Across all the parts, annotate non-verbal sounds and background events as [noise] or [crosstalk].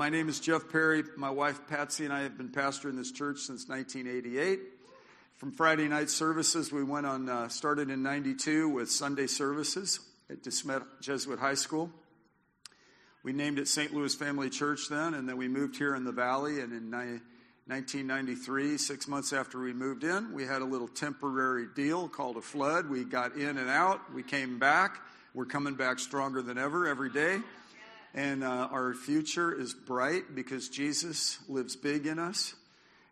My name is Jeff Perry. My wife Patsy and I have been pastoring this church since 1988. From Friday night services, we went on, uh, started in 92 with Sunday services at DeSmet Jesuit High School. We named it St. Louis Family Church then, and then we moved here in the Valley. And in 1993, six months after we moved in, we had a little temporary deal called a flood. We got in and out. We came back. We're coming back stronger than ever every day. And uh, our future is bright because Jesus lives big in us,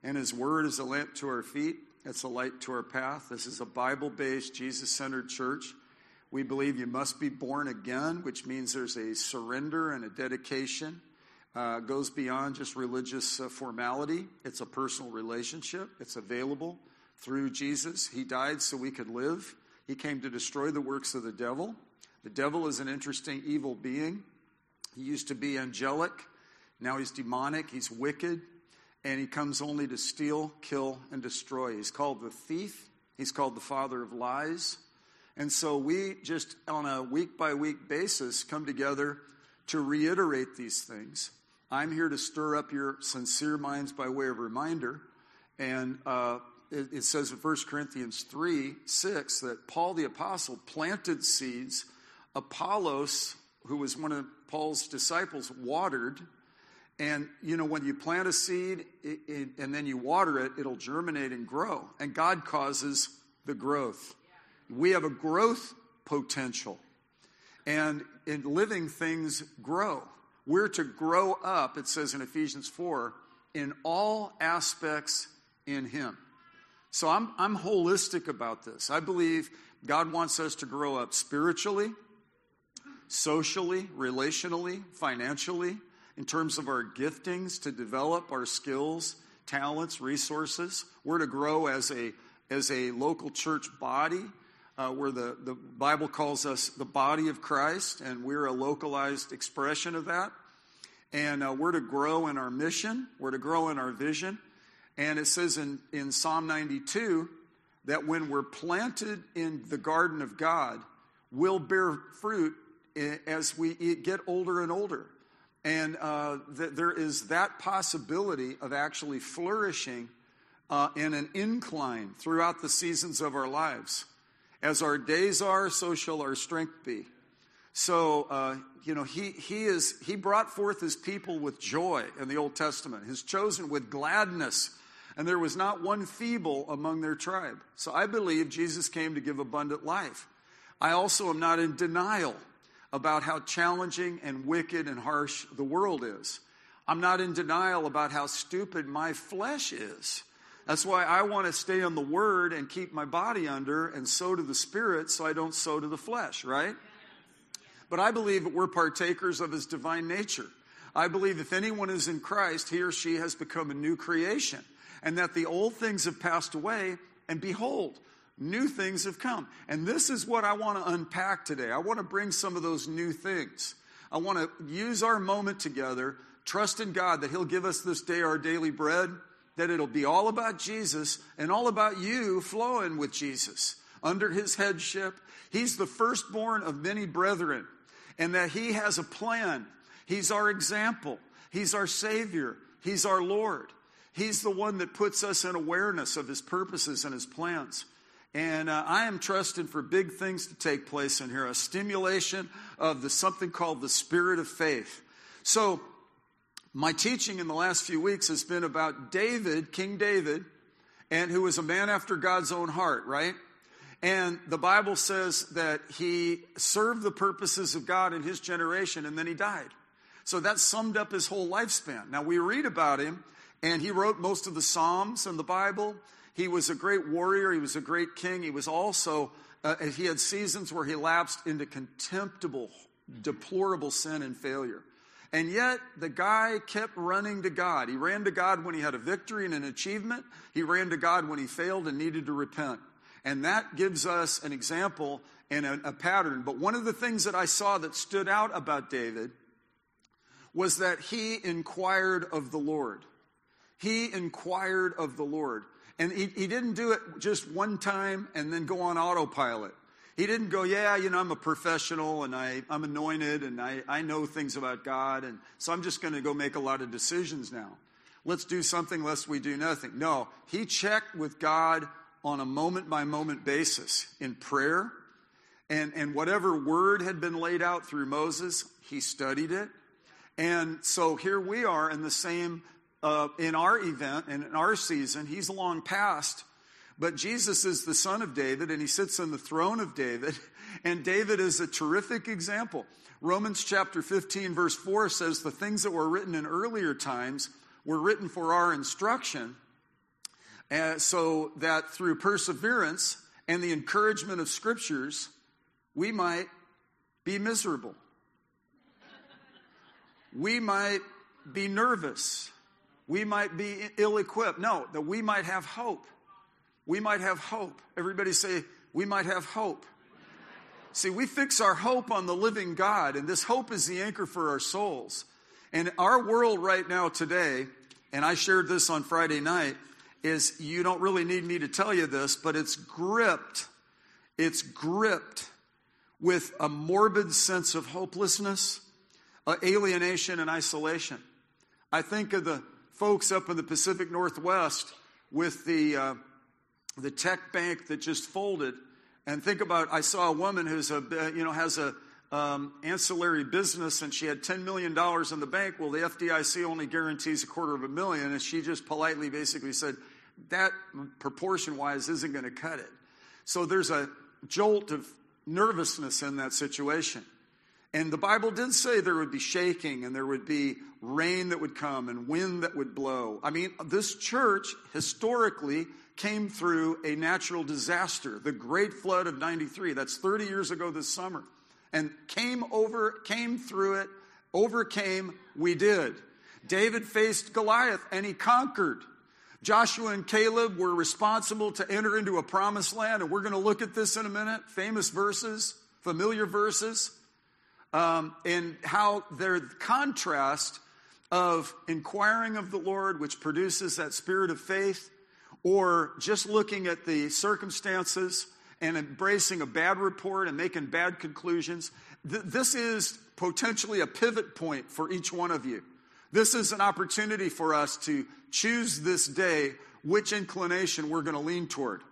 and His Word is a lamp to our feet. It's a light to our path. This is a Bible based, Jesus centered church. We believe you must be born again, which means there's a surrender and a dedication. Uh, goes beyond just religious uh, formality. It's a personal relationship. It's available through Jesus. He died so we could live. He came to destroy the works of the devil. The devil is an interesting evil being. He used to be angelic. Now he's demonic. He's wicked. And he comes only to steal, kill, and destroy. He's called the thief. He's called the father of lies. And so we just, on a week by week basis, come together to reiterate these things. I'm here to stir up your sincere minds by way of reminder. And uh, it, it says in 1 Corinthians 3 6 that Paul the Apostle planted seeds, Apollos, who was one of Paul's disciples, watered. And, you know, when you plant a seed it, it, and then you water it, it'll germinate and grow. And God causes the growth. We have a growth potential. And in living things grow. We're to grow up, it says in Ephesians 4, in all aspects in Him. So I'm, I'm holistic about this. I believe God wants us to grow up spiritually, socially, relationally, financially, in terms of our giftings to develop our skills, talents, resources. We're to grow as a, as a local church body uh, where the, the Bible calls us the body of Christ, and we're a localized expression of that. And uh, we're to grow in our mission, we're to grow in our vision. And it says in, in Psalm 92 that when we're planted in the garden of God, we'll bear fruit as we get older and older. And uh, th- there is that possibility of actually flourishing uh, in an incline throughout the seasons of our lives. As our days are, so shall our strength be. So, uh, you know, he, he, is, he brought forth his people with joy in the Old Testament, his chosen with gladness, and there was not one feeble among their tribe. So I believe Jesus came to give abundant life. I also am not in denial about how challenging and wicked and harsh the world is. I'm not in denial about how stupid my flesh is. That's why I want to stay on the word and keep my body under and sow to the spirit so I don't sow to the flesh, right? But I believe that we're partakers of his divine nature. I believe if anyone is in Christ, he or she has become a new creation, and that the old things have passed away, and behold, new things have come. And this is what I want to unpack today. I want to bring some of those new things. I want to use our moment together, trust in God that He'll give us this day our daily bread, that it'll be all about Jesus and all about you flowing with Jesus under his headship. He's the firstborn of many brethren, and that he has a plan. He's our example, he's our Savior, he's our Lord. He's the one that puts us in awareness of his purposes and his plans. And uh, I am trusting for big things to take place in here a stimulation of the, something called the spirit of faith. So, my teaching in the last few weeks has been about David, King David, and who was a man after God's own heart, right? And the Bible says that he served the purposes of God in his generation and then he died. So that summed up his whole lifespan. Now we read about him and he wrote most of the Psalms in the Bible. He was a great warrior, he was a great king. He was also, uh, he had seasons where he lapsed into contemptible, deplorable sin and failure. And yet, the guy kept running to God. He ran to God when he had a victory and an achievement. He ran to God when he failed and needed to repent. And that gives us an example and a, a pattern. But one of the things that I saw that stood out about David was that he inquired of the Lord. He inquired of the Lord. And he, he didn't do it just one time and then go on autopilot. He didn't go, yeah, you know, I'm a professional and I, I'm anointed and I, I know things about God, and so I'm just going to go make a lot of decisions now. Let's do something lest we do nothing. No, he checked with God on a moment by moment basis in prayer. And, and whatever word had been laid out through Moses, he studied it. And so here we are in the same, uh, in our event and in our season. He's long past but Jesus is the son of David and he sits on the throne of David. [laughs] And David is a terrific example. Romans chapter 15, verse 4 says, The things that were written in earlier times were written for our instruction, uh, so that through perseverance and the encouragement of scriptures, we might be miserable. we might be nervous. We might be ill equipped. No, that we might have hope we might have hope. Everybody say, we might have hope. See, we fix our hope on the living God, and this hope is the anchor for our souls. And our world right now, today, and I shared this on Friday night, is you don't really need me to tell you this, but it's gripped. It's gripped with a morbid sense of hopelessness, alienation, and isolation. I think of the folks up in the Pacific Northwest with the uh, the tech bank that just folded. And think about, I saw a woman who's a, you know, has a um, ancillary business and she had $10 million in the bank. Well, the FDIC only guarantees a quarter of a million. And she just politely basically said, that proportion wise isn't going to cut it. So there's a jolt of nervousness in that situation. And the Bible did say there would be shaking and there would be rain that would come and wind that would blow. I mean, this church historically came through a natural disaster, the Great Flood of 93. That's 30 years ago this summer. And came over, came through it, overcame, we did. David faced Goliath and he conquered. Joshua and Caleb were responsible to enter into a promised land, and we're going to look at this in a minute. Famous verses, familiar verses, um, and how their contrast of inquiring of the Lord, which produces that spirit of faith, or just looking at the circumstances and embracing a bad report and making bad conclusions. Th- this is potentially a pivot point for each one of you. This is an opportunity for us to choose this day which inclination we're going to lean toward.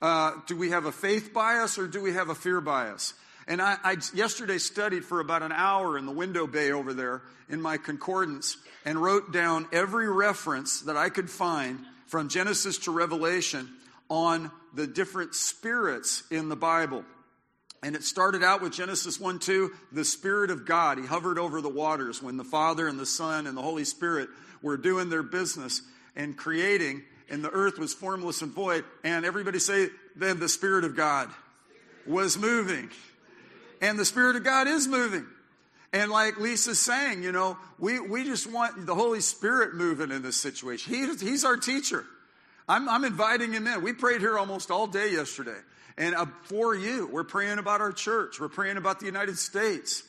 Uh, do we have a faith bias or do we have a fear bias? And I, I, yesterday studied for about an hour in the window bay over there in my concordance and wrote down every reference that I could find from Genesis to Revelation on the different spirits in the Bible. And it started out with Genesis 1 2, the Spirit of God. He hovered over the waters when the Father and the Son and the Holy Spirit were doing their business and creating, and the earth was formless and void. And everybody say, then the Spirit of God was moving. And the Spirit of God is moving. And like Lisa's saying, you know, we, we just want the Holy Spirit moving in this situation. He, he's our teacher. I'm, I'm inviting him in. We prayed here almost all day yesterday. And uh, for you, we're praying about our church. We're praying about the United States.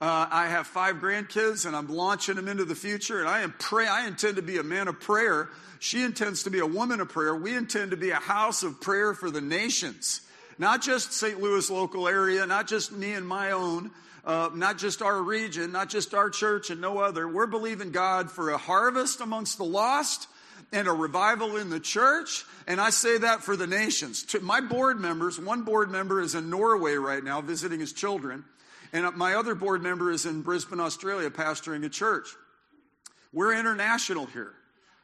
Uh, I have five grandkids, and I'm launching them into the future. And I am pray. I intend to be a man of prayer. She intends to be a woman of prayer. We intend to be a house of prayer for the nations, not just St. Louis local area, not just me and my own, uh, not just our region, not just our church and no other. We're believing God for a harvest amongst the lost and a revival in the church. And I say that for the nations. My board members, one board member is in Norway right now visiting his children. And my other board member is in Brisbane, Australia, pastoring a church. We're international here.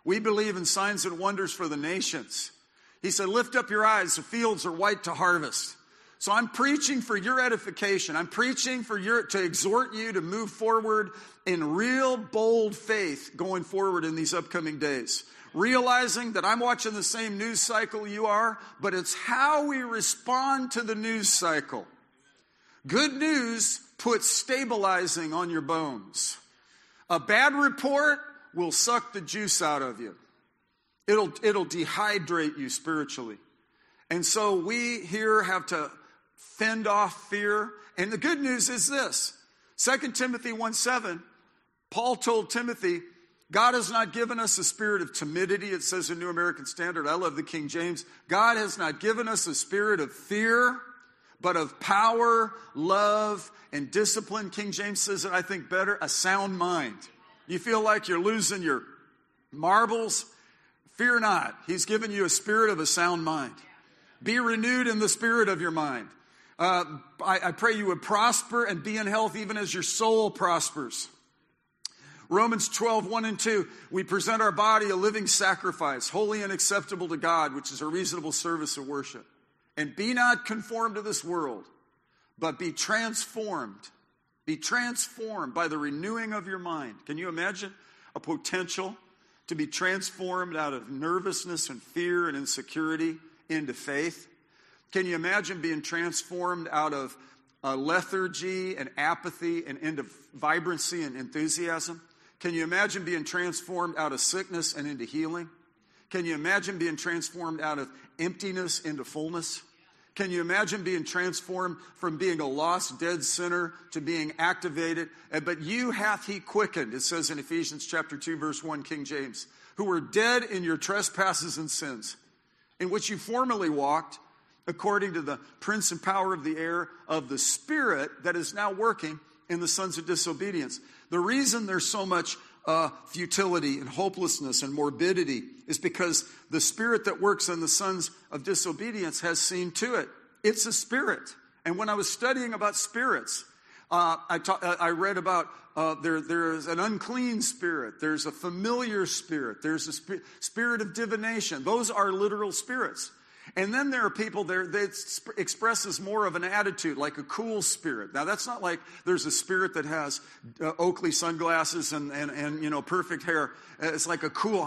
We believe in signs and wonders for the nations. He said, Lift up your eyes, the fields are white to harvest. So I'm preaching for your edification. I'm preaching for your, to exhort you to move forward in real bold faith going forward in these upcoming days. Realizing that I'm watching the same news cycle you are, but it's how we respond to the news cycle. Good news puts stabilizing on your bones. A bad report will suck the juice out of you. It'll, it'll dehydrate you spiritually. And so we here have to fend off fear. And the good news is this 2 Timothy 1 7, Paul told Timothy, God has not given us a spirit of timidity, it says in New American Standard. I love the King James. God has not given us a spirit of fear, but of power, love, and discipline. King James says it, I think, better a sound mind. You feel like you're losing your marbles? Fear not. He's given you a spirit of a sound mind. Be renewed in the spirit of your mind. Uh, I, I pray you would prosper and be in health even as your soul prospers. Romans 12, 1 and 2, we present our body a living sacrifice, holy and acceptable to God, which is a reasonable service of worship. And be not conformed to this world, but be transformed. Be transformed by the renewing of your mind. Can you imagine a potential to be transformed out of nervousness and fear and insecurity into faith? Can you imagine being transformed out of uh, lethargy and apathy and into vibrancy and enthusiasm? Can you imagine being transformed out of sickness and into healing? Can you imagine being transformed out of emptiness into fullness? Can you imagine being transformed from being a lost, dead sinner to being activated? But you hath he quickened, it says in Ephesians chapter 2, verse 1, King James, who were dead in your trespasses and sins, in which you formerly walked, according to the prince and power of the air of the Spirit that is now working in the sons of disobedience. The reason there's so much uh, futility and hopelessness and morbidity is because the spirit that works in the sons of disobedience has seen to it. It's a spirit. And when I was studying about spirits, uh, I, ta- uh, I, read about uh, there, there's an unclean spirit, there's a familiar spirit, there's a sp- spirit of divination. Those are literal spirits. And then there are people there that expresses more of an attitude, like a cool spirit. Now that's not like there's a spirit that has uh, Oakley sunglasses and, and, and, you know, perfect hair. It's like a cool,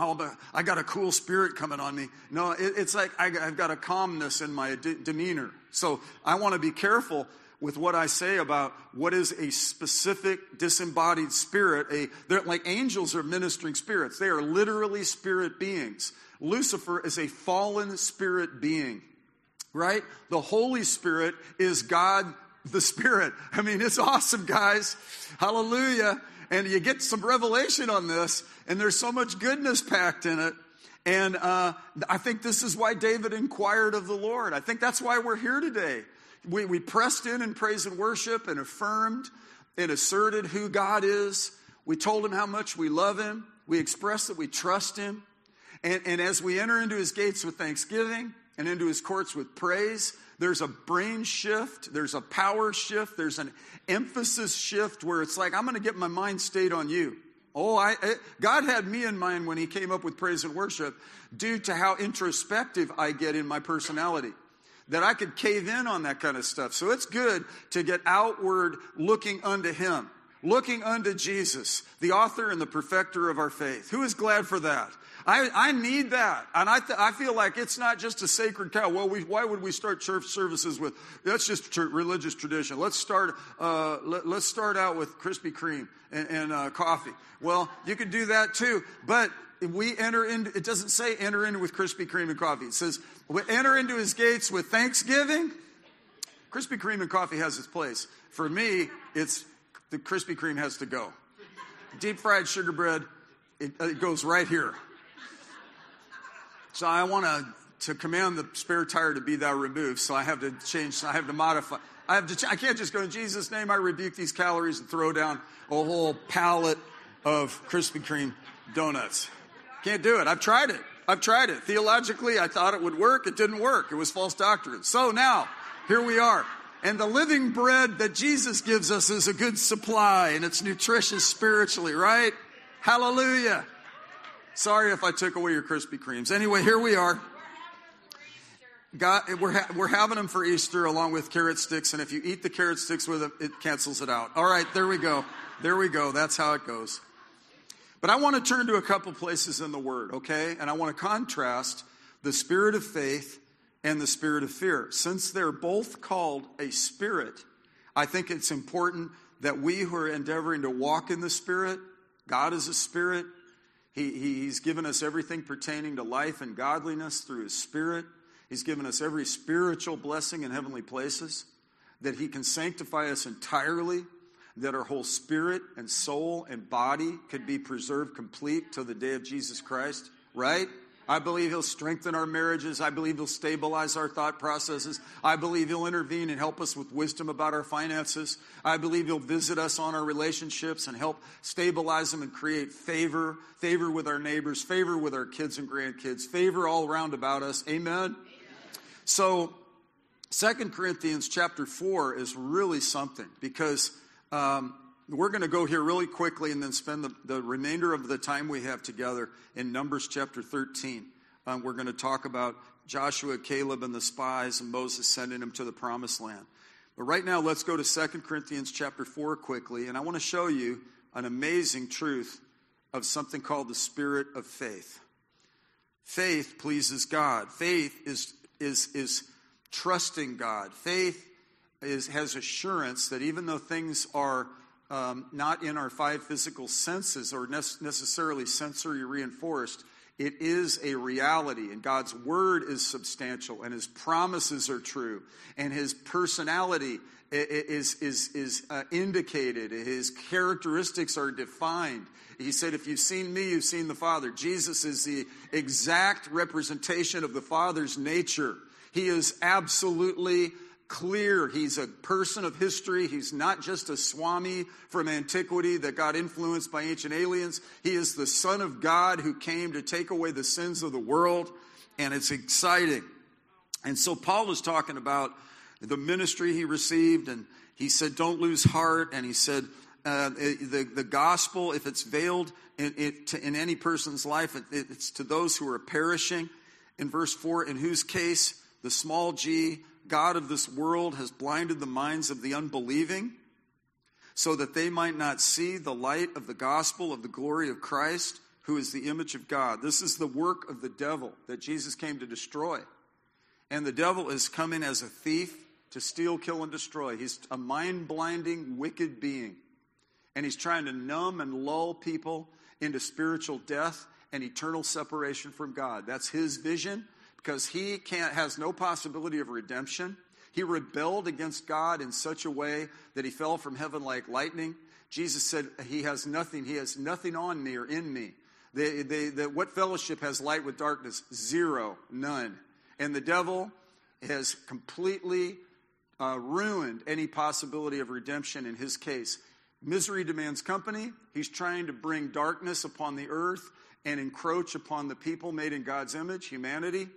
I got a cool spirit coming on me. No, it, it's like I, have got a calmness in my de- demeanor. So I want to be careful with what I say about what is a specific disembodied spirit. A, they're like angels are ministering spirits. They are literally spirit beings. Lucifer is a fallen spirit being, right? The Holy Spirit is God the Spirit. [laughs] I mean, it's awesome, guys. Hallelujah. And you get some revelation on this, and there's so much goodness packed in it. And uh, I think this is why David inquired of the Lord. I think that's why we're here today. We, we pressed in in praise and worship and affirmed and asserted who God is. We told him how much we love him. We expressed that we trust him. And, and as we enter into his gates with thanksgiving and into his courts with praise, there's a brain shift, there's a power shift, there's an emphasis shift where it's like, I'm going to get my mind stayed on you. Oh, I, it, God had me in mind when He came up with praise and worship due to how introspective I get in my personality. That I could cave in on that kind of stuff. So it's good to get outward looking unto Him, looking unto Jesus, the author and the perfecter of our faith. Who is glad for that? I, I need that. And I, th- I feel like it's not just a sacred cow. Well, we, why would we start church services with, that's just tr- religious tradition. Let's start, uh, let, us start out with Krispy Kreme and, and uh, coffee. Well, you could do that too. But we enter into, it doesn't say enter in with Krispy Kreme and coffee. It says we enter into his gates with thanksgiving. Krispy Kreme and coffee has its place. For me, it's the Krispy Kreme has to go. Deep fried sugar bread, it, it goes right here. So I want to to command the spare tire to be thou removed. So I have to change. I have to modify. I have to. I can't just go in Jesus' name. I rebuke these calories and throw down a whole pallet of Krispy Kreme donuts. Can't do it. I've tried it. I've tried it. Theologically, I thought it would work. It didn't work. It was false doctrine. So now, here we are. And the living bread that Jesus gives us is a good supply and it's nutritious spiritually, right? Hallelujah. Sorry if I took away your Krispy Kremes. Anyway, here we are. God, we're, ha- we're having them for Easter along with carrot sticks, and if you eat the carrot sticks with it, it cancels it out. All right, there we go. There we go. That's how it goes. But I want to turn to a couple places in the Word, okay? And I want to contrast the spirit of faith and the spirit of fear. Since they're both called a spirit, I think it's important that we who are endeavoring to walk in the spirit, God is a spirit, he, he's given us everything pertaining to life and godliness through His Spirit. He's given us every spiritual blessing in heavenly places, that He can sanctify us entirely, that our whole spirit and soul and body could be preserved complete till the day of Jesus Christ, right? I believe He'll strengthen our marriages. I believe He'll stabilize our thought processes. I believe He'll intervene and help us with wisdom about our finances. I believe He'll visit us on our relationships and help stabilize them and create favor, favor with our neighbors, favor with our kids and grandkids, favor all around about us. Amen? Amen. So, Second Corinthians chapter 4 is really something because um, we're going to go here really quickly and then spend the, the, remainder of the time we have together in Numbers chapter 13. Um, we're going to talk about Joshua, Caleb, and the spies, and Moses sending them to the promised land. But right now, let's go to 2 Corinthians chapter 4 quickly, and I want to show you an amazing truth of something called the spirit of faith. Faith pleases God. Faith is, is, is trusting God. Faith is, has assurance that even though things are um, not in our five physical senses or ne- necessarily sensory reinforced, it is a reality, and God's word is substantial, and His promises are true, and His personality is, is, is uh, indicated, His characteristics are defined. He said, If you've seen me, you've seen the Father. Jesus is the exact representation of the Father's nature. He is absolutely clear. He's a person of history. He's not just a Swami from antiquity that got influenced by ancient aliens. He is the Son of God who came to take away the sins of the world, and it's exciting. And so Paul is talking about the ministry he received, and he said, Don't lose heart. And he said, uh, the, the gospel, if it's veiled in, it, in any person's life, it, it's to those who are perishing. In verse 4, in whose case the small g God of this world has blinded the minds of the unbelieving so that they might not see the light of the gospel of the glory of Christ, who is the image of God. This is the work of the devil that Jesus came to destroy. And the devil is coming as a thief to steal, kill, and destroy. He's a mind blinding, wicked being. And he's trying to numb and lull people into spiritual death and eternal separation from God. That's his vision because he can't, has no possibility of redemption. He rebelled against God in such a way that he fell from heaven like lightning. Jesus said, He has nothing, He has nothing on me or in me. They, what fellowship has light with darkness? Zero, none. And the devil has completely uh, ruined any possibility of redemption in his case. Misery demands company. He's trying to bring darkness upon the earth and encroach upon the people made in God's image, humanity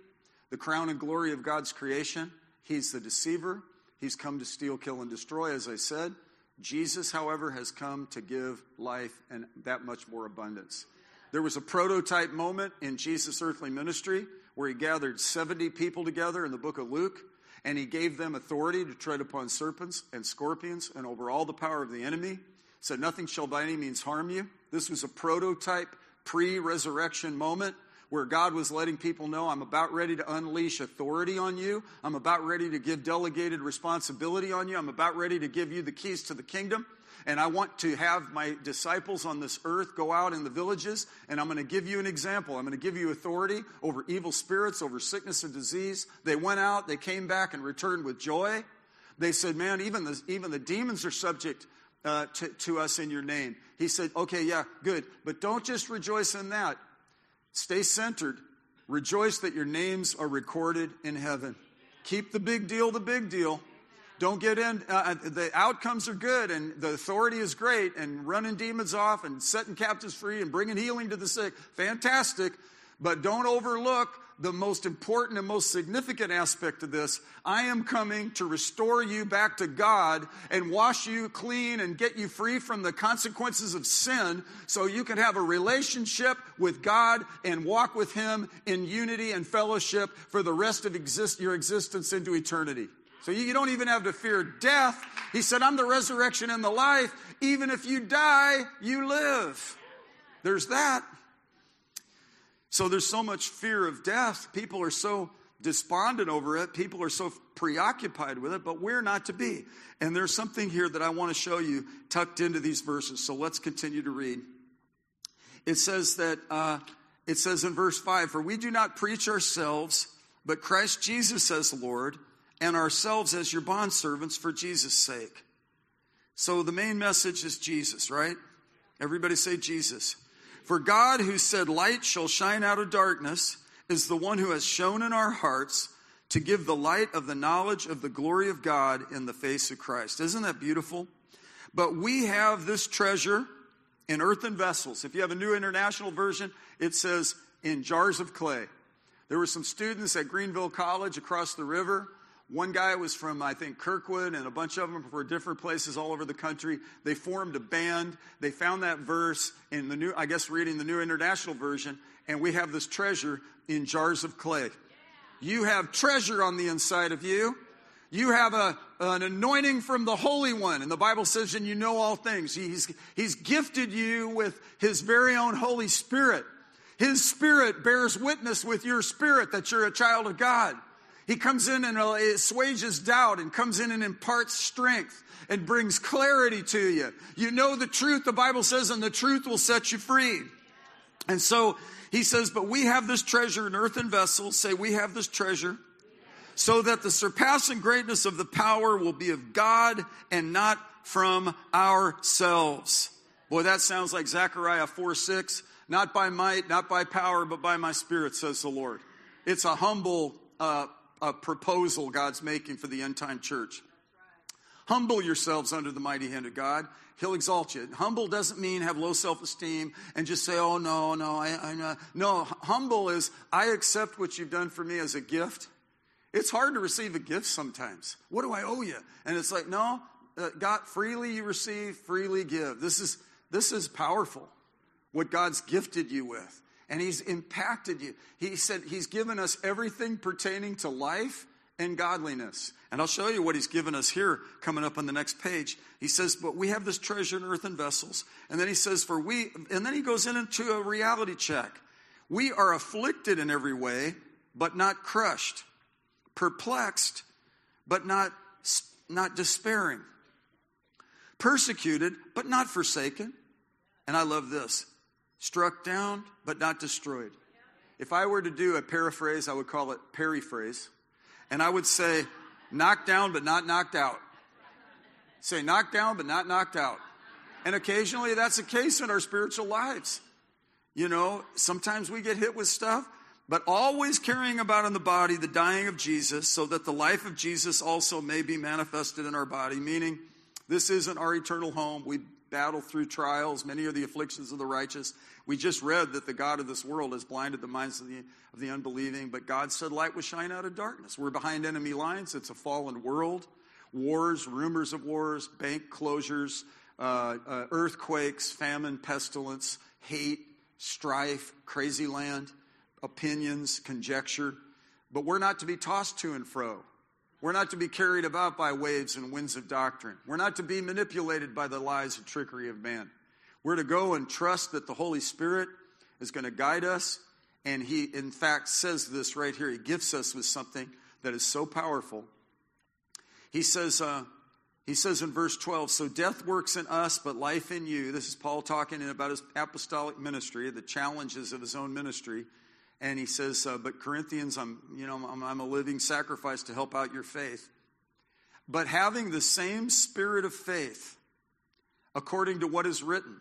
the crown and glory of God's creation. He's the deceiver. He's come to steal, kill, and destroy, as I said. Jesus, however, has come to give life and that much more abundance. There was a prototype moment in Jesus' earthly ministry where he gathered 70 people together in the book of Luke, and he gave them authority to tread upon serpents and scorpions and over all the power of the enemy. Said, Nothing shall by any means harm you. This was a prototype pre resurrection moment where God was letting people know, I'm about ready to unleash authority on you. I'm about ready to give delegated responsibility on you. I'm about ready to give you the keys to the kingdom. And I want to have my disciples on this earth go out in the villages, and I'm going to give you an example. I'm going to give you authority over evil spirits, over sickness and disease. They went out, they came back and returned with joy. They said, Man, even the, even the demons are subject uh, to, to us in your name. He said, Okay, yeah, good. But don't just rejoice in that. Stay centered. Rejoice that your names are recorded in heaven. Keep the big deal the big deal. Don't get in. Uh, uh, the outcomes are good and the authority is great and running demons off and setting captives free and bringing healing to the sick. Fantastic. But don't overlook the most important and most significant aspect of this. I am coming to restore you back to God and wash you clean and get you free from the consequences of sin so you can have a relationship with God and walk with Him in unity and fellowship for the rest of exist- your existence into eternity. So you don't even have to fear death. He said, I'm the resurrection and the life. Even if you die, you live. There's that. So there's so much fear of death. People are so despondent over it. People are so preoccupied with it, but we're not to be. And there's something here that I want to show you tucked into these verses. So let's continue to read. It says that, uh, it says in verse 5 For we do not preach ourselves, but Christ Jesus as Lord, and ourselves as your bondservants for Jesus' sake. So the main message is Jesus, right? Everybody say Jesus. For God, who said, Light shall shine out of darkness, is the one who has shown in our hearts to give the light of the knowledge of the glory of God in the face of Christ. Isn't that beautiful? But we have this treasure in earthen vessels. If you have a new international version, it says in jars of clay. There were some students at Greenville College across the river. One guy was from, I think, Kirkwood, and a bunch of them from different places all over the country. They formed a band. They found that verse in the new, I guess, reading the New International Version, and we have this treasure in jars of clay. You have treasure on the inside of you. You have a, an anointing from the Holy One. And the Bible says, and you know all things. He's, he's gifted you with His very own Holy Spirit. His Spirit bears witness with your spirit that you're a child of God. He comes in and assuages doubt and comes in and imparts strength and brings clarity to you. You know the truth, the Bible says, and the truth will set you free. And so he says, But we have this treasure in earthen vessels. Say, We have this treasure. So that the surpassing greatness of the power will be of God and not from ourselves. Boy, that sounds like Zechariah 4 6. Not by might, not by power, but by my spirit, says the Lord. It's a humble uh, a proposal God's making for the end time church. Humble yourselves under the mighty hand of God. He'll exalt you. Humble doesn't mean have low self esteem and just say, oh, no, no, I, I know. No, humble is I accept what you've done for me as a gift. It's hard to receive a gift sometimes. What do I owe you? And it's like, no, uh, God, freely you receive, freely give. This is, this is powerful what God's gifted you with. And He's impacted you. He said He's given us everything pertaining to life and godliness. And I'll show you what He's given us here coming up on the next page. He says, But we have this treasure in earthen vessels. And then He says, For we, and then He goes into a reality check. We are afflicted in every way, but not crushed, perplexed, but not, not despairing, persecuted, but not forsaken. And I love this struck down but not destroyed. If I were to do a paraphrase, I would call it periphrase. And I would say, knocked down but not knocked out. Say, knocked down but not knocked out. And occasionally that's the case in our spiritual lives. You know, sometimes we get hit with stuff, but always carrying about in the body the dying of Jesus so that the life of Jesus also may be manifested in our body, meaning this isn't our eternal home. We battle through trials. Many are the afflictions of the righteous. We just read that the God of this world has blinded the minds of the, of the unbelieving, but God said light would shine out of darkness. We're behind enemy lines. It's a fallen world. Wars, rumors of wars, bank closures, uh, uh, earthquakes, famine, pestilence, hate, strife, crazy land, opinions, conjecture. But we're not to be tossed to and fro. We're not to be carried about by waves and winds of doctrine. We're not to be manipulated by the lies and trickery of man. We're to go and trust that the Holy Spirit is going to guide us. And He, in fact, says this right here. He gifts us with something that is so powerful. He says, uh, he says in verse 12, so death works in us, but life in you. This is Paul talking about his apostolic ministry, the challenges of his own ministry. And he says, uh, But Corinthians, I'm, you know, I'm, I'm a living sacrifice to help out your faith. But having the same spirit of faith, according to what is written,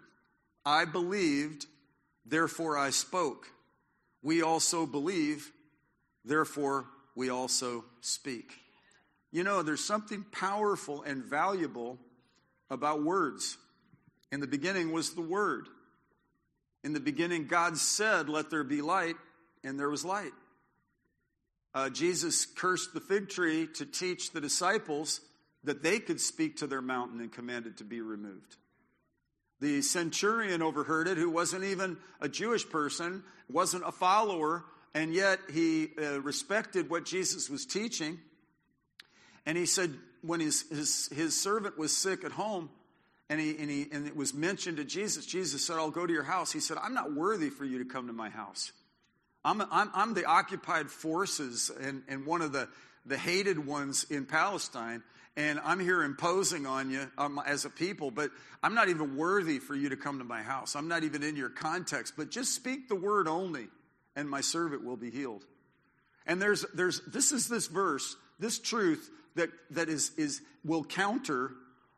I believed, therefore I spoke. We also believe, therefore we also speak. You know, there's something powerful and valuable about words. In the beginning was the Word. In the beginning, God said, Let there be light, and there was light. Uh, Jesus cursed the fig tree to teach the disciples that they could speak to their mountain and command it to be removed. The centurion overheard it, who wasn't even a Jewish person, wasn't a follower, and yet he uh, respected what Jesus was teaching. And he said, when his, his, his servant was sick at home, and, he, and, he, and it was mentioned to Jesus, Jesus said, I'll go to your house. He said, I'm not worthy for you to come to my house. I'm, I'm, I'm the occupied forces and, and one of the, the hated ones in Palestine, and I'm here imposing on you um, as a people, but I'm not even worthy for you to come to my house. I'm not even in your context, but just speak the word only, and my servant will be healed. And there's, there's, this is this verse, this truth that, that is, is, will counter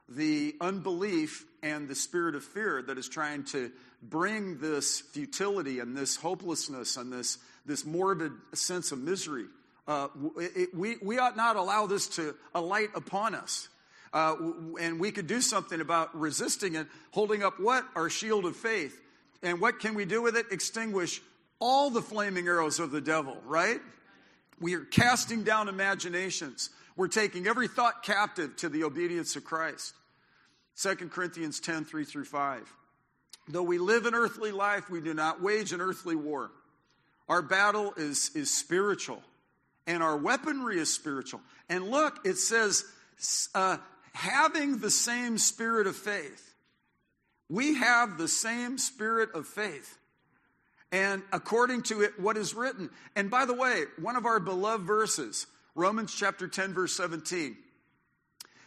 the unbelief and the spirit of fear that is trying to bring this futility and this hopelessness and this, this morbid sense of misery. Uh, it, we, we ought not allow this to alight upon us. Uh, and we could do something about resisting it, holding up what? Our shield of faith. And what can we do with it? Extinguish all the flaming arrows of the devil, right? We are casting down imaginations. We're taking every thought captive to the obedience of Christ. 2 Corinthians 10 3 through 5. Though we live an earthly life, we do not wage an earthly war. Our battle is, is spiritual, and our weaponry is spiritual. And look, it says, uh, having the same spirit of faith. We have the same spirit of faith. And according to it, what is written. And by the way, one of our beloved verses, Romans chapter 10, verse 17,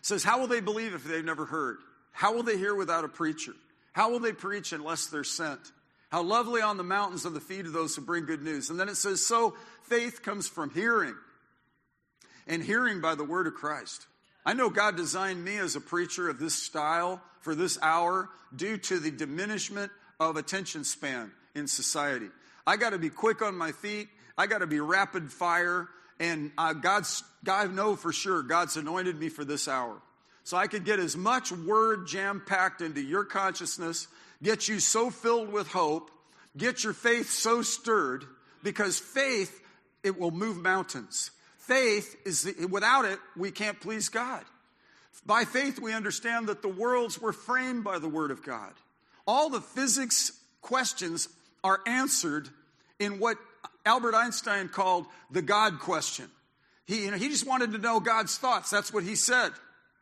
says, How will they believe if they've never heard? How will they hear without a preacher? How will they preach unless they're sent? How lovely on the mountains are the feet of those who bring good news. And then it says, So faith comes from hearing, and hearing by the word of Christ. I know God designed me as a preacher of this style for this hour due to the diminishment of attention span in society. I got to be quick on my feet. I got to be rapid fire. And uh, God's, God know for sure God's anointed me for this hour. So I could get as much word jam packed into your consciousness, get you so filled with hope, get your faith so stirred, because faith, it will move mountains. Faith is, the, without it, we can't please God. By faith, we understand that the worlds were framed by the Word of God. All the physics questions are answered in what Albert Einstein called the God question. He, you know, he just wanted to know God's thoughts. That's what he said.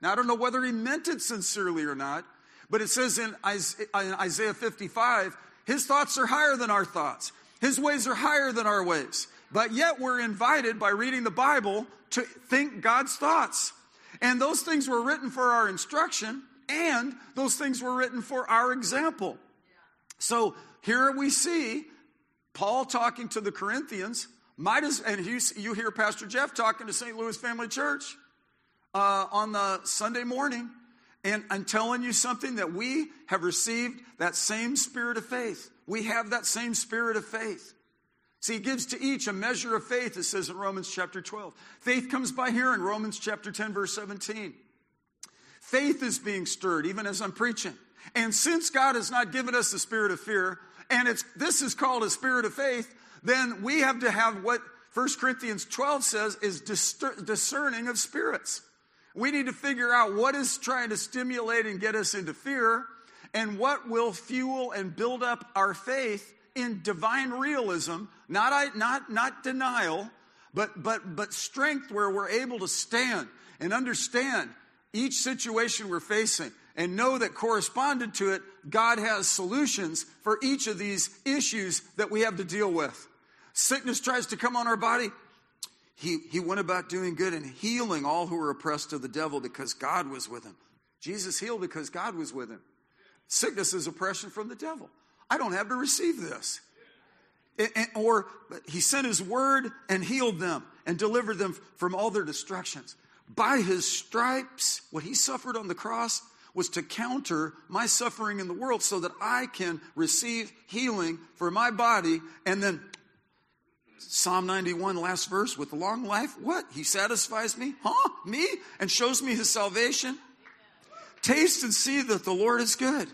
Now, I don't know whether he meant it sincerely or not, but it says in Isaiah 55 his thoughts are higher than our thoughts, his ways are higher than our ways. But yet, we're invited by reading the Bible to think God's thoughts. And those things were written for our instruction, and those things were written for our example. So here we see Paul talking to the Corinthians, might as, and you, you hear Pastor Jeff talking to St. Louis Family Church uh, on the Sunday morning. And I'm telling you something that we have received that same spirit of faith. We have that same spirit of faith. See, he gives to each a measure of faith, it says in Romans chapter 12. Faith comes by hearing, Romans chapter 10, verse 17. Faith is being stirred, even as I'm preaching. And since God has not given us the spirit of fear, and it's this is called a spirit of faith, then we have to have what 1 Corinthians 12 says is discerning of spirits. We need to figure out what is trying to stimulate and get us into fear, and what will fuel and build up our faith in divine realism, not, not, not denial, but, but, but strength where we're able to stand and understand each situation we're facing and know that corresponded to it, God has solutions for each of these issues that we have to deal with. Sickness tries to come on our body. He, he went about doing good and healing all who were oppressed of the devil because God was with him. Jesus healed because God was with him. Sickness is oppression from the devil. I don't have to receive this. or he sent his word and healed them and delivered them from all their destructions. By his stripes, what he suffered on the cross, was to counter my suffering in the world so that I can receive healing for my body. And then Psalm 91, last verse, with long life, what? He satisfies me? Huh? Me? And shows me his salvation? Taste and see that the Lord is good.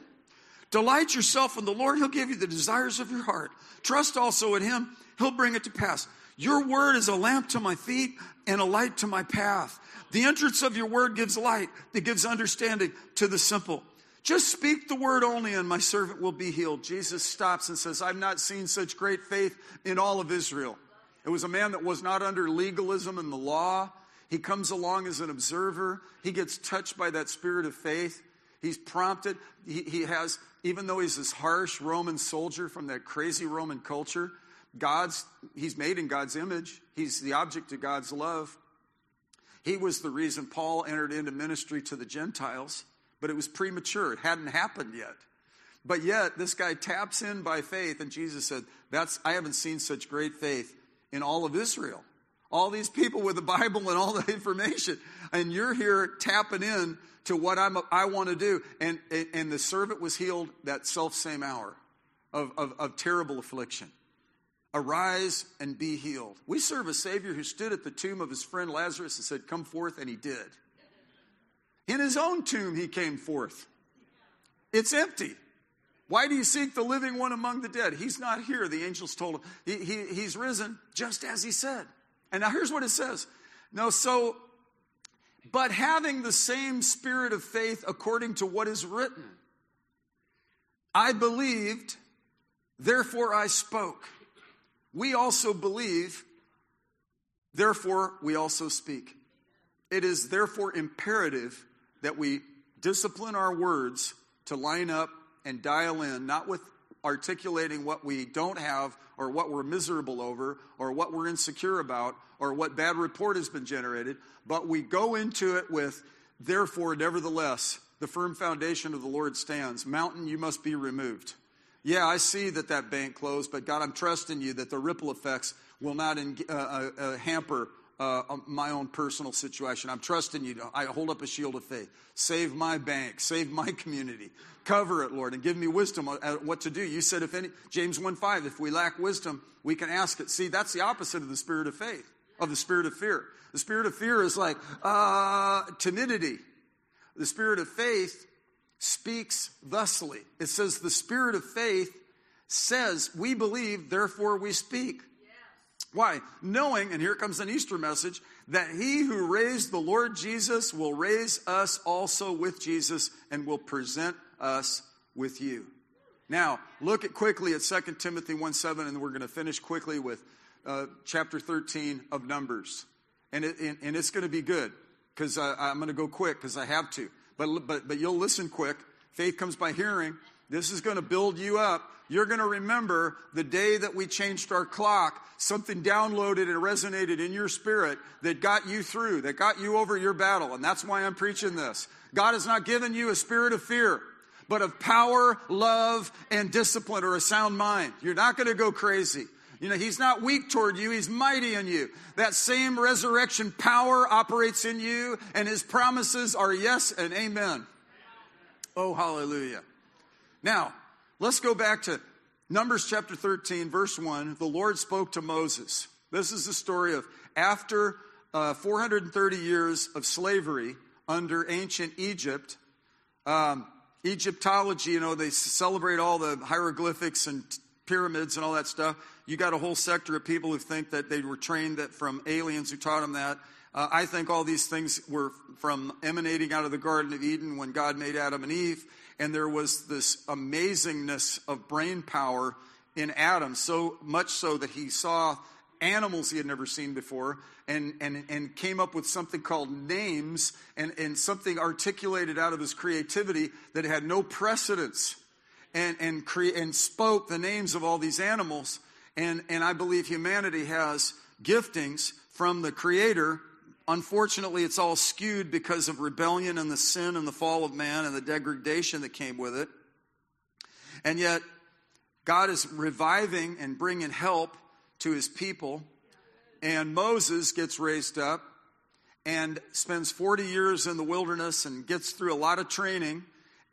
Delight yourself in the Lord, he'll give you the desires of your heart. Trust also in him, he'll bring it to pass. Your word is a lamp to my feet and a light to my path. The entrance of your word gives light, it gives understanding to the simple. Just speak the word only, and my servant will be healed. Jesus stops and says, I've not seen such great faith in all of Israel. It was a man that was not under legalism and the law. He comes along as an observer. He gets touched by that spirit of faith. He's prompted. He, he has, even though he's this harsh Roman soldier from that crazy Roman culture, God's, he's made in God's image. He's the object of God's love. He was the reason Paul entered into ministry to the Gentiles, but it was premature. It hadn't happened yet. But yet, this guy taps in by faith, and Jesus said, That's I haven't seen such great faith in all of Israel. All these people with the Bible and all the [laughs] information, and you're here tapping in to what I'm, I want to do. And, and the servant was healed that self same hour. of, of, of terrible affliction. Arise and be healed. We serve a Savior who stood at the tomb of his friend Lazarus and said, Come forth, and he did. In his own tomb, he came forth. It's empty. Why do you seek the living one among the dead? He's not here, the angels told him. He, he, he's risen just as he said. And now here's what it says. No, so, but having the same spirit of faith according to what is written, I believed, therefore I spoke. We also believe, therefore we also speak. It is therefore imperative that we discipline our words to line up and dial in, not with articulating what we don't have or what we're miserable over or what we're insecure about or what bad report has been generated, but we go into it with, therefore, nevertheless, the firm foundation of the Lord stands. Mountain, you must be removed. Yeah, I see that that bank closed, but God, I'm trusting you that the ripple effects will not uh, uh, uh, hamper uh, um, my own personal situation. I'm trusting you. I hold up a shield of faith. Save my bank. Save my community. Cover it, Lord, and give me wisdom at what to do. You said, if any, James 1 5, if we lack wisdom, we can ask it. See, that's the opposite of the spirit of faith, of the spirit of fear. The spirit of fear is like uh, timidity. The spirit of faith speaks thusly. It says, the spirit of faith says, we believe, therefore we speak. Why? Knowing, and here comes an Easter message, that he who raised the Lord Jesus will raise us also with Jesus and will present us with you. Now, look at quickly at 2 Timothy 1 7, and we're going to finish quickly with uh, chapter 13 of Numbers. And, it, and, and it's going to be good because I'm going to go quick because I have to. But, but, but you'll listen quick. Faith comes by hearing. This is going to build you up you're going to remember the day that we changed our clock, something downloaded and resonated in your spirit that got you through, that got you over your battle. And that's why I'm preaching this. God has not given you a spirit of fear, but of power, love, and discipline or a sound mind. You're not going to go crazy. You know, he's not weak toward you, he's mighty in you. That same resurrection power operates in you, and his promises are yes and amen. Oh, hallelujah. Now, Let's go back to Numbers chapter 13, verse 1. The Lord spoke to Moses. This is the story of after uh, 430 years of slavery under ancient Egypt. Um, Egyptology, you know, they celebrate all the hieroglyphics and pyramids and all that stuff. You got a whole sector of people who think that they were trained that from aliens who taught them that. Uh, I think all these things were from emanating out of the Garden of Eden when God made Adam and Eve and there was this amazingness of brain power in Adam, so much so that he saw animals he had never seen before and, and, and came up with something called names and, and something articulated out of his creativity that had no precedence and, and, cre- and spoke the names of all these animals. And, and I believe humanity has giftings from the Creator Unfortunately, it's all skewed because of rebellion and the sin and the fall of man and the degradation that came with it. And yet, God is reviving and bringing help to his people. And Moses gets raised up and spends 40 years in the wilderness and gets through a lot of training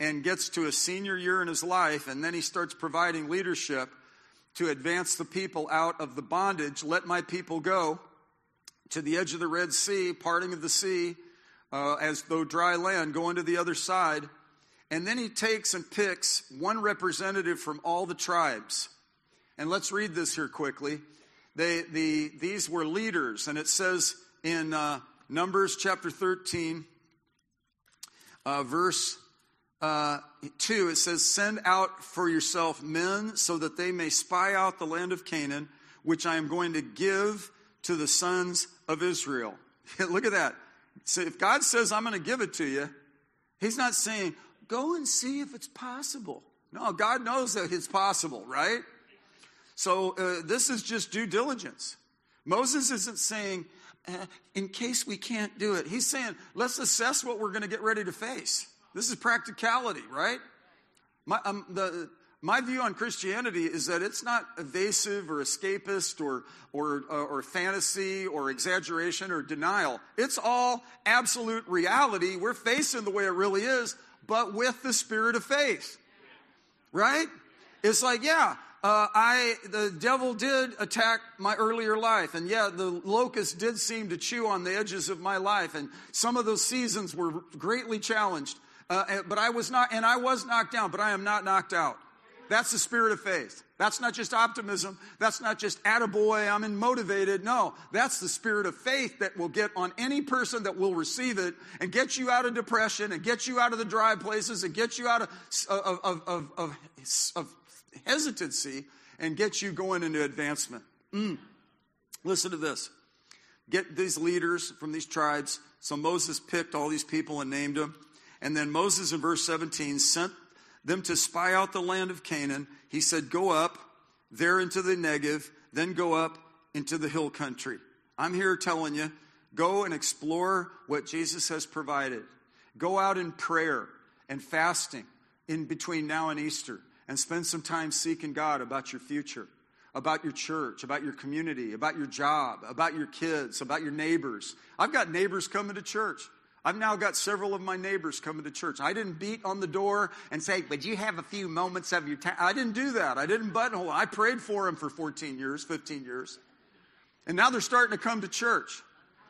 and gets to a senior year in his life. And then he starts providing leadership to advance the people out of the bondage. Let my people go to the edge of the Red Sea, parting of the sea, uh, as though dry land, going to the other side. And then he takes and picks one representative from all the tribes. And let's read this here quickly. They, the, these were leaders, and it says in uh, Numbers chapter 13, uh, verse uh, 2, it says, Send out for yourself men so that they may spy out the land of Canaan, which I am going to give to the sons of Israel. [laughs] Look at that. So if God says, I'm going to give it to you, He's not saying, go and see if it's possible. No, God knows that it's possible, right? So uh, this is just due diligence. Moses isn't saying, uh, in case we can't do it. He's saying, let's assess what we're going to get ready to face. This is practicality, right? My, um, the, my view on Christianity is that it's not evasive or escapist or, or, uh, or fantasy or exaggeration or denial. It's all absolute reality. We're facing the way it really is, but with the spirit of faith. Right? It's like, yeah, uh, I the devil did attack my earlier life, and yeah, the locust did seem to chew on the edges of my life, and some of those seasons were greatly challenged. Uh, but I was not, and I was knocked down, but I am not knocked out. That's the spirit of faith. That's not just optimism. That's not just attaboy, I'm motivated. No, that's the spirit of faith that will get on any person that will receive it and get you out of depression and get you out of the dry places and get you out of, of, of, of, of, hesitancy and get you going into advancement. Mm. Listen to this. Get these leaders from these tribes. So Moses picked all these people and named them. And then Moses in verse 17 sent them to spy out the land of Canaan, he said, Go up there into the Negev, then go up into the hill country. I'm here telling you, go and explore what Jesus has provided. Go out in prayer and fasting in between now and Easter and spend some time seeking God about your future, about your church, about your community, about your job, about your kids, about your neighbors. I've got neighbors coming to church. I've now got several of my neighbors coming to church. I didn't beat on the door and say, Would you have a few moments of your time? I didn't do that. I didn't buttonhole. I prayed for them for 14 years, 15 years. And now they're starting to come to church.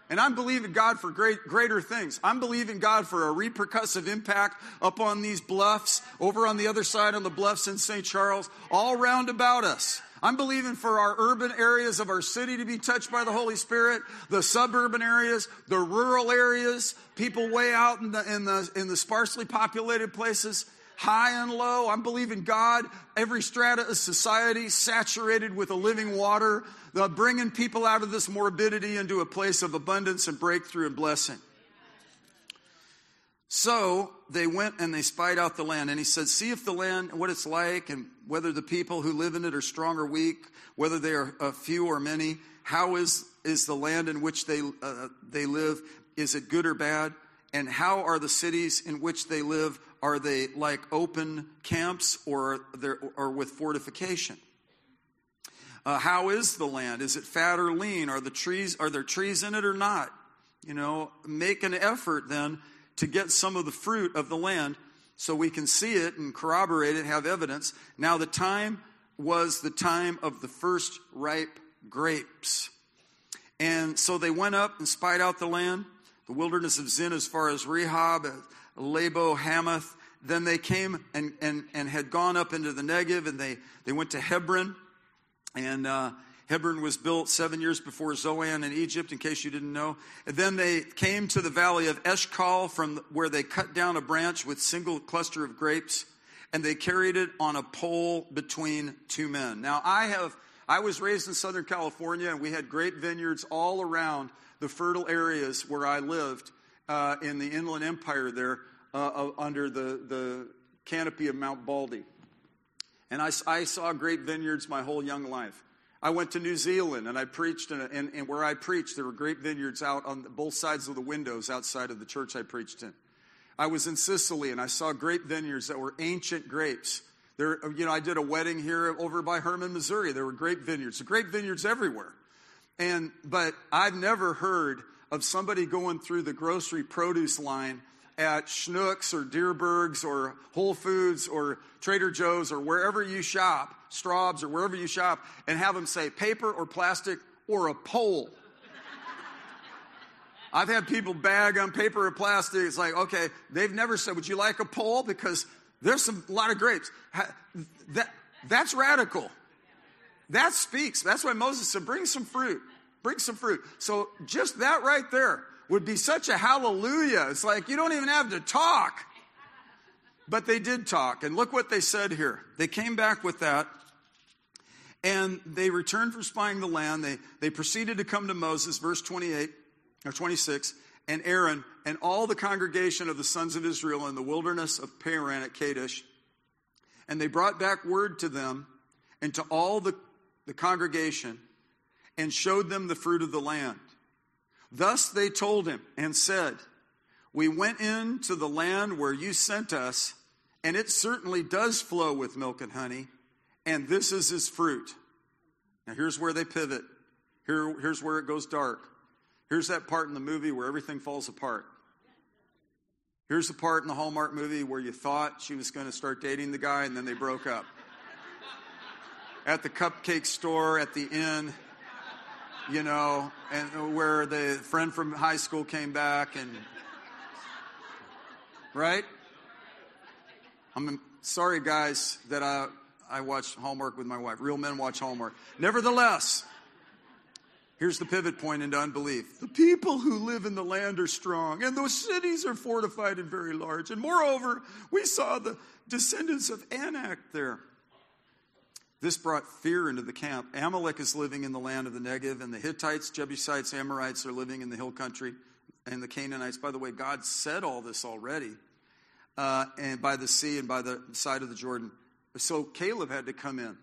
And I'm believing God for great, greater things. I'm believing God for a repercussive impact up on these bluffs, over on the other side on the bluffs in St. Charles, all round about us. I'm believing for our urban areas of our city to be touched by the Holy Spirit, the suburban areas, the rural areas, people way out in the, in the, in the sparsely populated places, high and low. I'm believing God, every strata of society saturated with a living water, the bringing people out of this morbidity into a place of abundance and breakthrough and blessing. So they went and they spied out the land. And he said, See if the land, what it's like, and whether the people who live in it are strong or weak, whether they are a few or many. How is, is the land in which they, uh, they live? Is it good or bad? And how are the cities in which they live? Are they like open camps or, or with fortification? Uh, how is the land? Is it fat or lean? Are the trees are there trees in it or not? You know, make an effort then to get some of the fruit of the land so we can see it and corroborate it, have evidence. Now, the time was the time of the first ripe grapes. And so they went up and spied out the land, the wilderness of Zin as far as Rehob, Labo, Hamath. Then they came and, and, and had gone up into the Negev and they, they went to Hebron. And uh, Hebron was built seven years before Zoan in Egypt, in case you didn't know. And then they came to the valley of Eshcol, from where they cut down a branch with single cluster of grapes, and they carried it on a pole between two men. Now, I have I was raised in Southern California, and we had grape vineyards all around the fertile areas where I lived uh, in the Inland Empire there, uh, under the the canopy of Mount Baldy. And I, I saw grape vineyards my whole young life. I went to New Zealand and I preached, and, and, and where I preached, there were grape vineyards out on both sides of the windows outside of the church I preached in. I was in Sicily and I saw grape vineyards that were ancient grapes. There, you know, I did a wedding here over by Hermann, Missouri. There were grape vineyards, grape vineyards everywhere. And but I've never heard of somebody going through the grocery produce line at Schnucks or Dierbergs or Whole Foods or Trader Joe's or wherever you shop, Straub's or wherever you shop, and have them say paper or plastic or a pole. I've had people bag on paper or plastic. It's like, okay, they've never said, would you like a pole? Because there's some, a lot of grapes. That, that's radical. That speaks. That's why Moses said, bring some fruit. Bring some fruit. So just that right there would be such a hallelujah. It's like you don't even have to talk. But they did talk. And look what they said here. They came back with that. And they returned from spying the land. They, they proceeded to come to Moses, verse 28 or 26, and Aaron and all the congregation of the sons of Israel in the wilderness of Paran at Kadesh. And they brought back word to them and to all the, the congregation and showed them the fruit of the land. Thus they told him and said, We went into the land where you sent us, and it certainly does flow with milk and honey, and this is his fruit. Now here's where they pivot. Here, here's where it goes dark. Here's that part in the movie where everything falls apart. Here's the part in the Hallmark movie where you thought she was going to start dating the guy and then they broke up. at the cupcake store, at the inn, you know, and where the friend from high school came back and right? I'm sorry, guys, that I, I watch Hallmark with my wife. Real men watch Hallmark. Nevertheless, here's the pivot point into unbelief. The people who live in the land are strong, and those cities are fortified and very large. And moreover, we saw the descendants of Anak there. This brought fear into the camp. Amalek is living in the land of the Negev, and the Hittites, Jebusites, Amorites are living in the hill country, and the Canaanites. By the way, God said all this already, uh, and by the sea and by the side of the Jordan. So Caleb had to come in.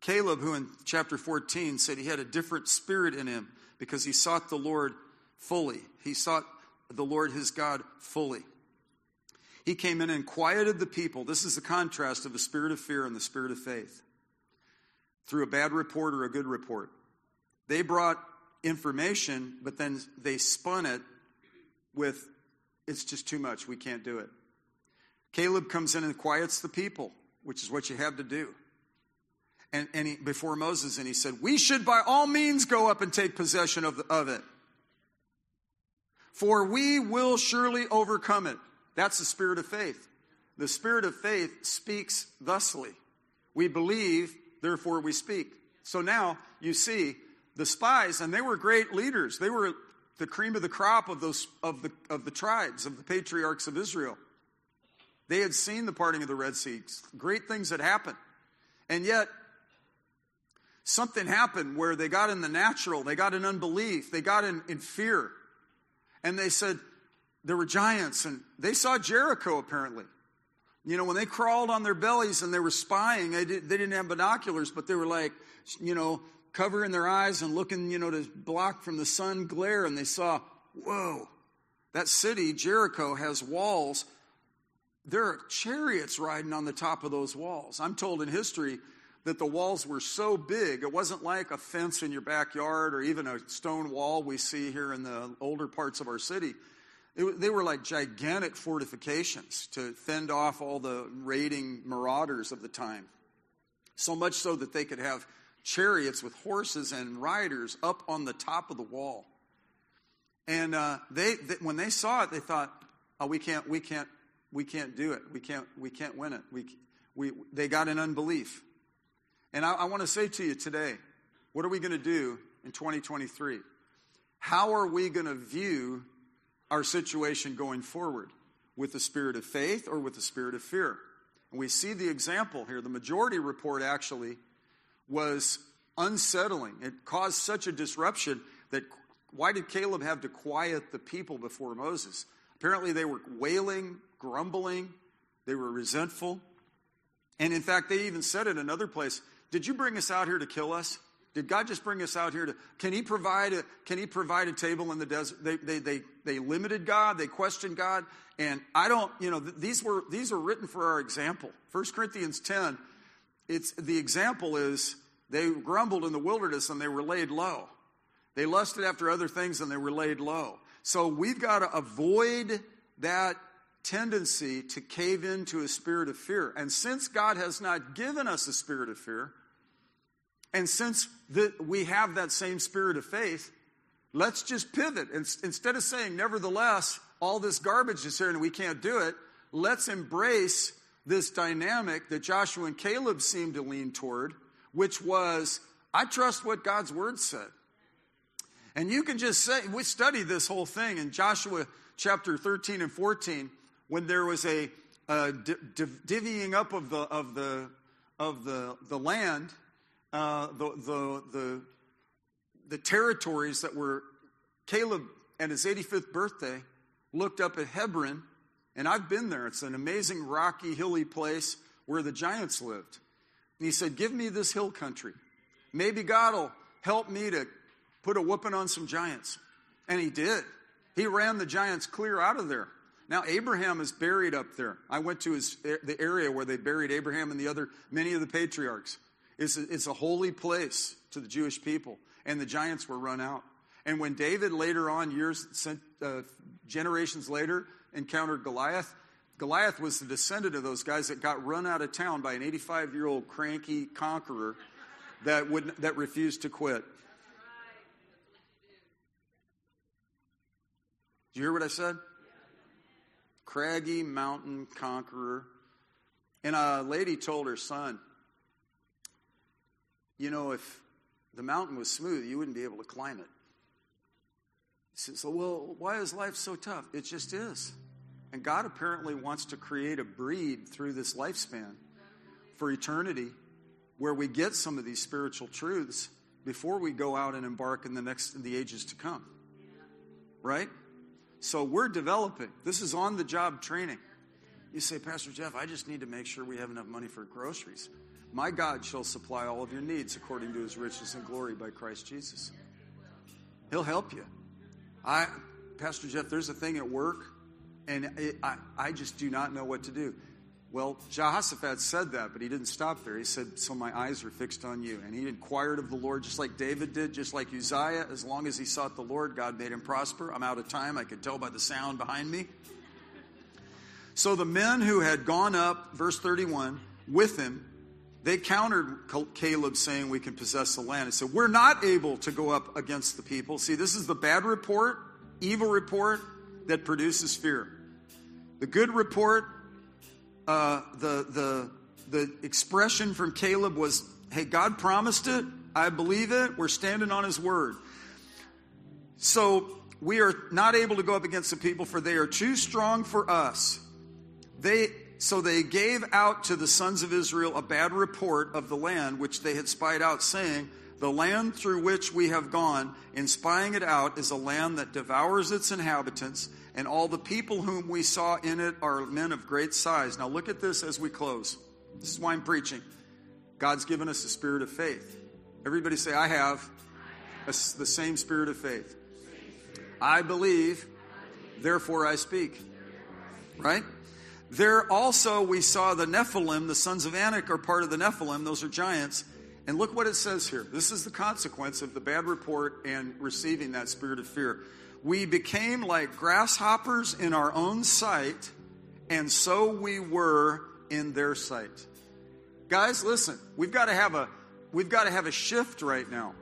Caleb, who in chapter 14 said he had a different spirit in him because he sought the Lord fully. He sought the Lord his God fully. He came in and quieted the people. This is the contrast of the spirit of fear and the spirit of faith through a bad report or a good report. They brought information, but then they spun it with, it's just too much, we can't do it. Caleb comes in and quiets the people, which is what you have to do. And, and he, before Moses, and he said, We should by all means go up and take possession of, the, of it, for we will surely overcome it. That's the spirit of faith. The spirit of faith speaks thusly. We believe therefore we speak. So now you see the spies, and they were great leaders. They were the cream of the crop of those of the of the tribes of the patriarchs of Israel. They had seen the parting of the Red Sea. Great things had happened. And yet something happened where they got in the natural, they got in unbelief, they got in, in fear. And they said there were giants, and they saw Jericho apparently. You know, when they crawled on their bellies and they were spying, they, did, they didn't have binoculars, but they were like, you know, covering their eyes and looking, you know, to block from the sun glare. And they saw, whoa, that city, Jericho, has walls. There are chariots riding on the top of those walls. I'm told in history that the walls were so big, it wasn't like a fence in your backyard or even a stone wall we see here in the older parts of our city. They were like gigantic fortifications to fend off all the raiding marauders of the time. So much so that they could have chariots with horses and riders up on the top of the wall. And uh, they, they, when they saw it, they thought, "Oh, we can't, we can't, we can't do it. We can't, we can't win it." We, we, they got in unbelief. And I, I want to say to you today, what are we going to do in 2023? How are we going to view our situation going forward with the spirit of faith or with the spirit of fear. And we see the example here. The majority report actually was unsettling. It caused such a disruption that why did Caleb have to quiet the people before Moses? Apparently, they were wailing, grumbling, they were resentful. And in fact, they even said in another place, Did you bring us out here to kill us? Did God just bring us out here to, can he provide a, can he provide a table in the desert? They, they, they, they limited God, they questioned God. And I don't, you know, these were, these are written for our example. 1 Corinthians 10, it's, the example is they grumbled in the wilderness and they were laid low. They lusted after other things and they were laid low. So we've got to avoid that tendency to cave into a spirit of fear. And since God has not given us a spirit of fear, and since the, we have that same spirit of faith, let's just pivot. And instead of saying, nevertheless, all this garbage is here and we can't do it, let's embrace this dynamic that Joshua and Caleb seemed to lean toward, which was, I trust what God's word said. And you can just say, we studied this whole thing in Joshua chapter 13 and 14 when there was a, a divvying up of the, of the, of the, the land uh, the, the, the, the territories that were Caleb at his 85th birthday looked up at Hebron, and I've been there. It's an amazing rocky, hilly place where the giants lived. And he said, Give me this hill country. Maybe God will help me to put a whooping on some giants. And he did. He ran the giants clear out of there. Now Abraham is buried up there. I went to his, the area where they buried Abraham and the other many of the patriarchs. It's a, it's a holy place to the Jewish people, and the giants were run out. And when David later on, years, uh, generations later, encountered Goliath, Goliath was the descendant of those guys that got run out of town by an 85 year old cranky conqueror that would that refused to quit. Did you hear what I said? Craggy mountain conqueror. And a lady told her son, You know, if the mountain was smooth, you wouldn't be able to climb it. So, Well, why is life so tough? It just is. And God apparently wants to create a breed through this lifespan for eternity where we get some of these spiritual truths before we go out and embark in the next in the ages to come. Right? So we're developing. This is on the job training. You say, Pastor Jeff, I just need to make sure we have enough money for groceries. My God shall supply all of your needs according to his riches and glory by Christ Jesus. He'll help you. I, Pastor Jeff, there's a thing at work, and it, I, I just do not know what to do. Well, Jehoshaphat said that, but he didn't stop there. He said, So my eyes are fixed on you. And he inquired of the Lord, just like David did, just like Uzziah. As long as he sought the Lord, God made him prosper. I'm out of time. I could tell by the sound behind me. So the men who had gone up, verse 31, with him, they countered Caleb saying, We can possess the land. And said, We're not able to go up against the people. See, this is the bad report, evil report that produces fear. The good report uh, the, the, the expression from Caleb was, hey, God promised it. I believe it. We're standing on his word. So we are not able to go up against the people, for they are too strong for us. They, so they gave out to the sons of Israel a bad report of the land which they had spied out, saying, The land through which we have gone, in spying it out, is a land that devours its inhabitants and all the people whom we saw in it are men of great size. Now, look at this as we close. This is why I'm preaching. God's given us a spirit of faith. Everybody say, I have a, the same spirit of faith. I believe, therefore I speak. Right? There also we saw the Nephilim, the sons of Anak are part of the Nephilim, those are giants. And look what it says here. This is the consequence of the bad report and receiving that spirit of fear we became like grasshoppers in our own sight, and so we were in their sight. Guys, listen, we've got to have a we've got to have a shift right now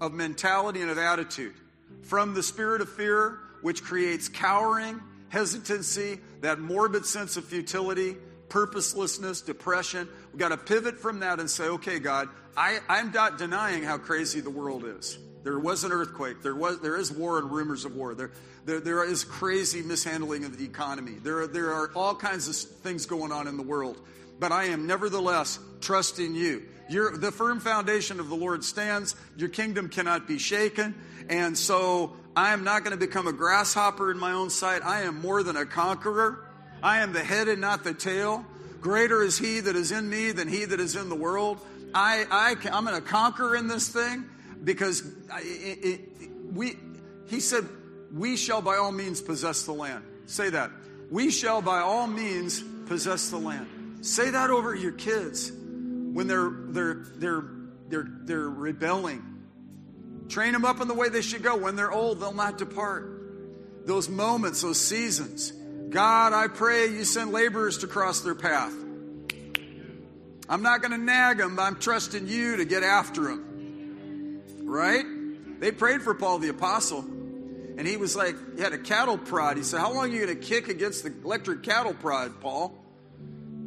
of mentality and of attitude from the spirit of fear, which creates cowering, hesitancy, that morbid sense of futility, purposelessness, depression. We've got to pivot from that and say, okay, God, I, I'm not denying how crazy the world is. There was an earthquake. There was there is war and rumors of war. There, there, there is crazy mishandling of the economy. There, there are all kinds of things going on in the world. But I am nevertheless trusting you. Your, the firm foundation of the Lord stands. Your kingdom cannot be shaken. And so I am not going to become a grasshopper in my own sight. I am more than a conqueror. I am the head and not the tail. Greater is he that is in me than he that is in the world. I, I, I'm going to conquer in this thing because it, it, we, he said, we shall by all means possess the land. Say that. We shall by all means possess the land. Say that over your kids when they're, they're, they're, they're, they're rebelling. Train them up in the way they should go. When they're old, they'll not depart. Those moments, those seasons. God, I pray you send laborers to cross their path. I'm not going to nag them, I'm trusting you to get after them right? They prayed for Paul the Apostle. And he was like, he had a cattle prod. He said, How long are you going to kick against the electric cattle prod, Paul?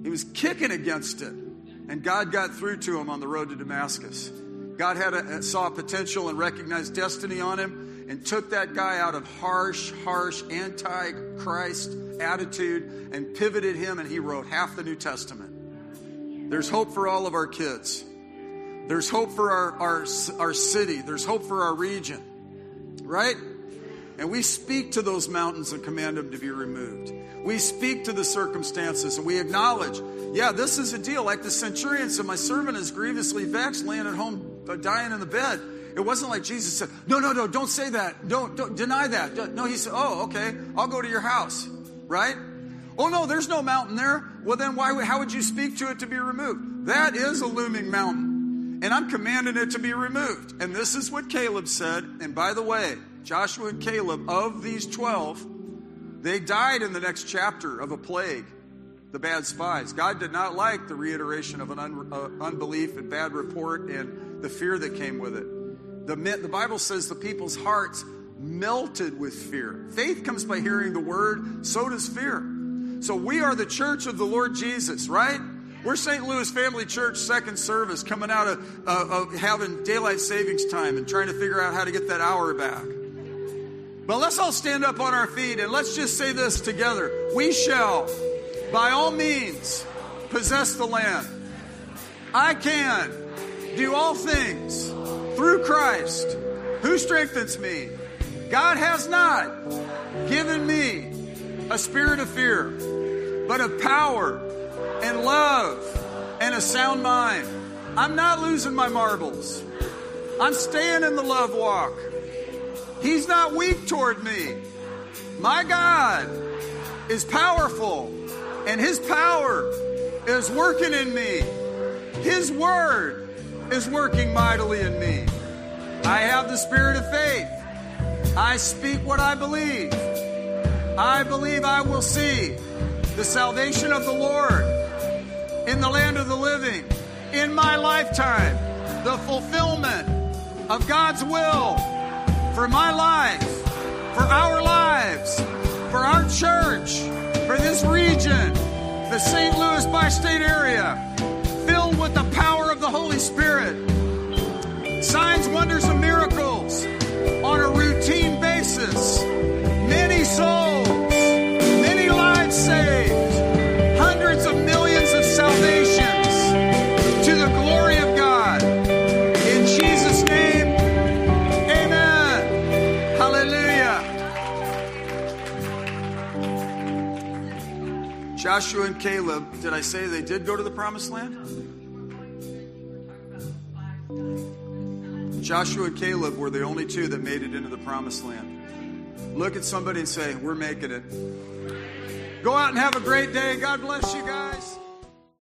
He was kicking against it. And God got through to him on the road to Damascus. God had a, saw potential and recognized destiny on him and took that guy out of harsh, harsh, anti Christ attitude and pivoted him, and he wrote half the New Testament. There's hope for all of our kids. There's hope for our, our, our city. There's hope for our region. Right? And we speak to those mountains and command them to be removed. We speak to the circumstances and we acknowledge, yeah, this is a deal. Like the centurion said, my servant is grievously vexed, laying at home, dying in the bed. It wasn't like Jesus said, no, no, no, don't say that. Don't, don't deny that. No, he said, oh, okay, I'll go to your house. Right? Oh, no, there's no mountain there. Well, then why, how would you speak to it to be removed? That is a looming mountain and I'm commanding it to be removed. And this is what Caleb said. And by the way, Joshua and Caleb, of these 12, they died in the next chapter of a plague, the bad spies. God did not like the reiteration of an un, uh, unbelief and bad report and the fear that came with it. The, the Bible says the people's hearts melted with fear. Faith comes by hearing the word, so does fear. So we are the church of the Lord Jesus, right? We're St. Louis Family Church second service coming out of, uh, of having daylight savings time and trying to figure out how to get that hour back. But let's all stand up on our feet and let's just say this together. We shall, by all means, possess the land. I can do all things through Christ who strengthens me. God has not given me a spirit of fear, but of power and love and a sound mind. I'm not losing my marbles. I'm staying in the love walk. He's not weak toward me. My God is powerful, and His power is working in me. His word is working mightily in me. I have the spirit of faith. I speak what I believe. I believe I will see the salvation of the Lord in the land of the living in my lifetime, the fulfillment of God's will for my life, for our lives, for our church, for this region, the St. Louis bi state area, with the power of the Holy Spirit. Signs, wonders, and miracles on a routine basis. Many souls, many lives saved, hundreds of millions of salvations to the glory of God. In Jesus' name, amen. Hallelujah. Joshua and Caleb, did I say they did go to the promised land? Joshua and Caleb were the only two that made it into the promised land. Look at somebody and say, We're making it. Go out and have a great day. God bless you guys.